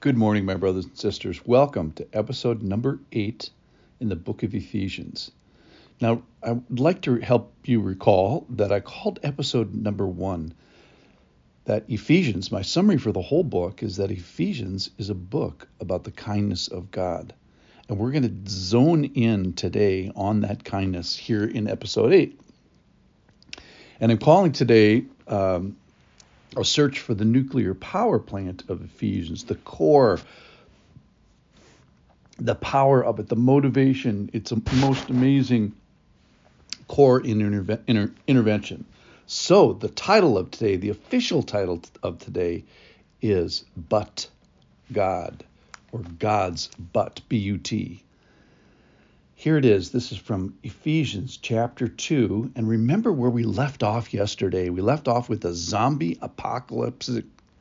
Good morning, my brothers and sisters. Welcome to episode number eight in the book of Ephesians. Now, I would like to help you recall that I called episode number one that Ephesians, my summary for the whole book is that Ephesians is a book about the kindness of God. And we're going to zone in today on that kindness here in episode eight. And I'm calling today um, a search for the nuclear power plant of Ephesians, the core, the power of it, the motivation. It's a most amazing core interve- inter- intervention. So, the title of today, the official title of today, is But God, or God's But, B U T. Here it is. This is from Ephesians chapter 2. And remember where we left off yesterday. We left off with a zombie apocalypse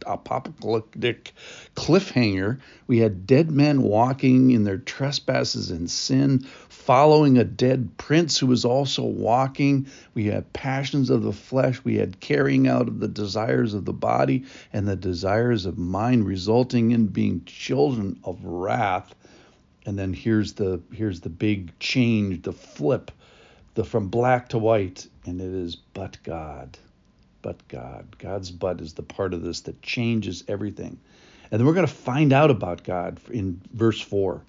apocalyptic cliffhanger. We had dead men walking in their trespasses and sin, following a dead prince who was also walking. We had passions of the flesh. We had carrying out of the desires of the body and the desires of mind, resulting in being children of wrath and then here's the here's the big change, the flip, the from black to white, and it is but God. But God. God's but is the part of this that changes everything. And then we're going to find out about God in verse 4.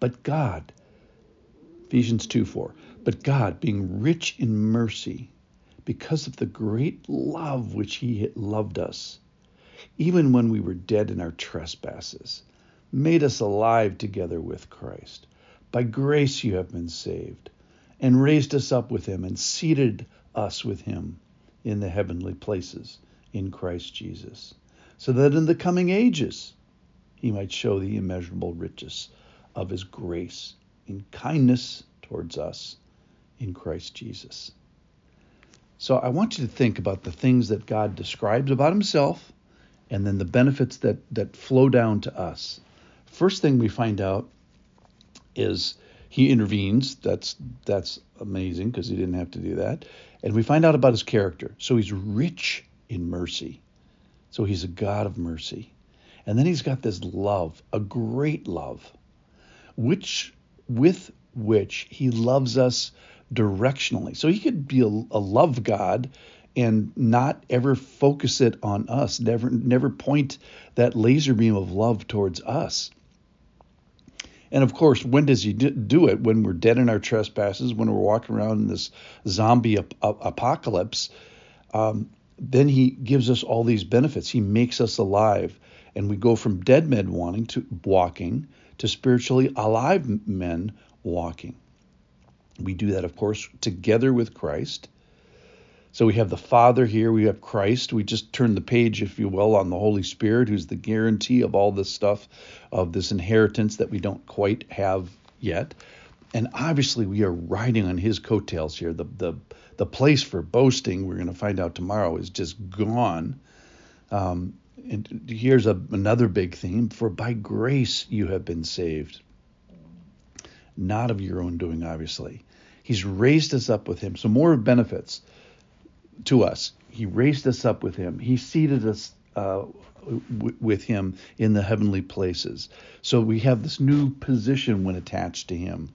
But God, Ephesians 2 4, but God, being rich in mercy, because of the great love which He loved us, even when we were dead in our trespasses, made us alive together with Christ. By grace you have been saved, and raised us up with him, and seated us with him in the heavenly places in Christ Jesus, so that in the coming ages he might show the immeasurable riches of his grace in kindness towards us in Christ Jesus. So I want you to think about the things that God describes about himself and then the benefits that, that flow down to us. First thing we find out is he intervenes. That's that's amazing because he didn't have to do that. And we find out about his character. So he's rich in mercy. So he's a God of mercy. And then he's got this love, a great love, which with which he loves us directionally. So he could be a, a love God and not ever focus it on us, never never point that laser beam of love towards us. And of course, when does he do it? When we're dead in our trespasses, when we're walking around in this zombie ap- apocalypse, um, then he gives us all these benefits. He makes us alive, and we go from dead men wanting to walking to spiritually alive men walking. We do that, of course, together with Christ. So we have the Father here, we have Christ. We just turn the page, if you will, on the Holy Spirit, who's the guarantee of all this stuff, of this inheritance that we don't quite have yet. And obviously, we are riding on his coattails here. The the the place for boasting, we're going to find out tomorrow, is just gone. Um, and here's a, another big theme: for by grace you have been saved, not of your own doing, obviously. He's raised us up with him. So more of benefits to us. He raised us up with him. He seated us uh, w- with him in the heavenly places. So we have this new position when attached to him,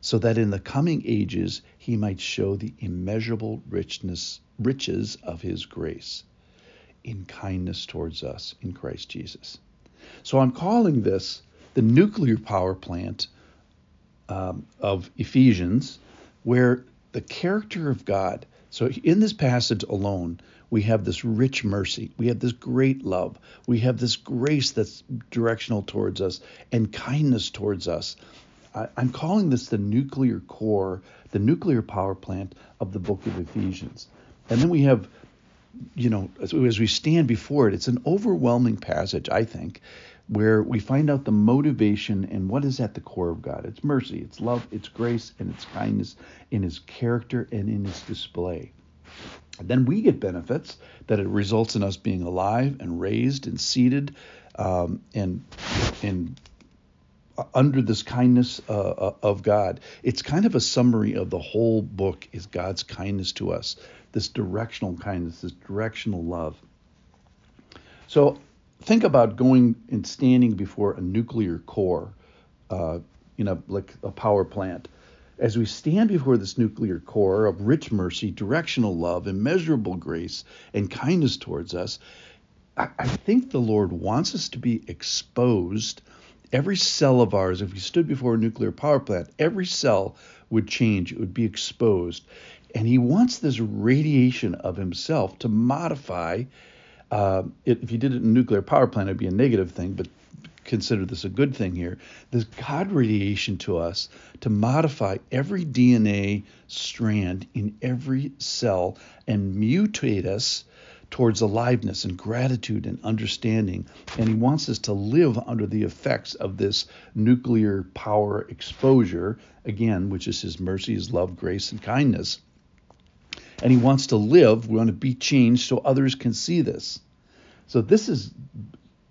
so that in the coming ages he might show the immeasurable richness riches of his grace in kindness towards us in Christ Jesus. So I'm calling this the nuclear power plant um, of Ephesians, where the character of God so in this passage alone, we have this rich mercy. We have this great love. We have this grace that's directional towards us and kindness towards us. I, am calling this the nuclear core, the nuclear power plant of the book of Ephesians. And then we have, you know, as, as we stand before it, it's an overwhelming passage, I think, where we find out the motivation and what is at the core of God. It's mercy, it's love, it's grace, and it's kindness in his character and in his display. And then we get benefits that it results in us being alive and raised and seated um, and and under this kindness uh, uh, of God. It's kind of a summary of the whole book is God's kindness to us, this directional kindness, this directional love. So think about going and standing before a nuclear core uh, in a like a power plant. As we stand before this nuclear core of rich mercy, directional love, immeasurable grace, and kindness towards us, I, I think the Lord wants us to be exposed. Every cell of ours, if we stood before a nuclear power plant, every cell would change, it would be exposed. And He wants this radiation of Himself to modify. Uh, it, if you did it in a nuclear power plant, it'd be a negative thing, but consider this a good thing here. This God radiation to us to modify every DNA strand in every cell and mutate us towards aliveness and gratitude and understanding. And he wants us to live under the effects of this nuclear power exposure, again, which is his mercy, his love, grace, and kindness. And he wants to live, we want to be changed so others can see this. So this is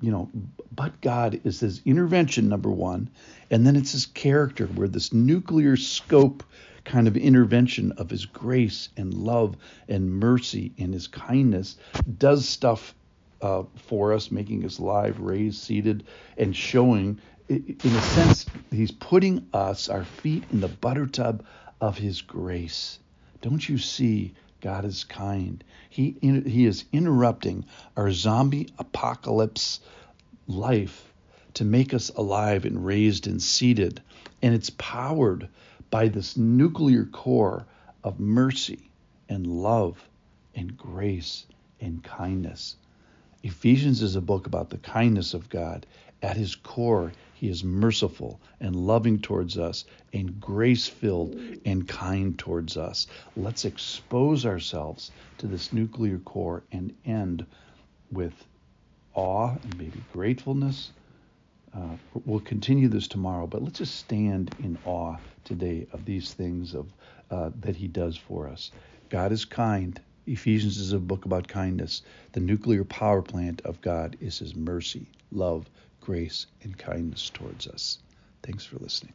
you know, but God is his intervention, number one, and then it's his character, where this nuclear scope kind of intervention of his grace and love and mercy and his kindness does stuff uh, for us, making us live, raised, seated, and showing, in a sense, he's putting us, our feet, in the butter tub of his grace. Don't you see God is kind. He, he is interrupting our zombie apocalypse life to make us alive and raised and seated. And it's powered by this nuclear core of mercy and love and grace and kindness. Ephesians is a book about the kindness of God. At his core, he is merciful and loving towards us and grace filled and kind towards us. Let's expose ourselves to this nuclear core and end with awe and maybe gratefulness. Uh, we'll continue this tomorrow, but let's just stand in awe today of these things of uh, that He does for us. God is kind. Ephesians is a book about kindness. The nuclear power plant of God is His mercy, love, grace, and kindness towards us. Thanks for listening.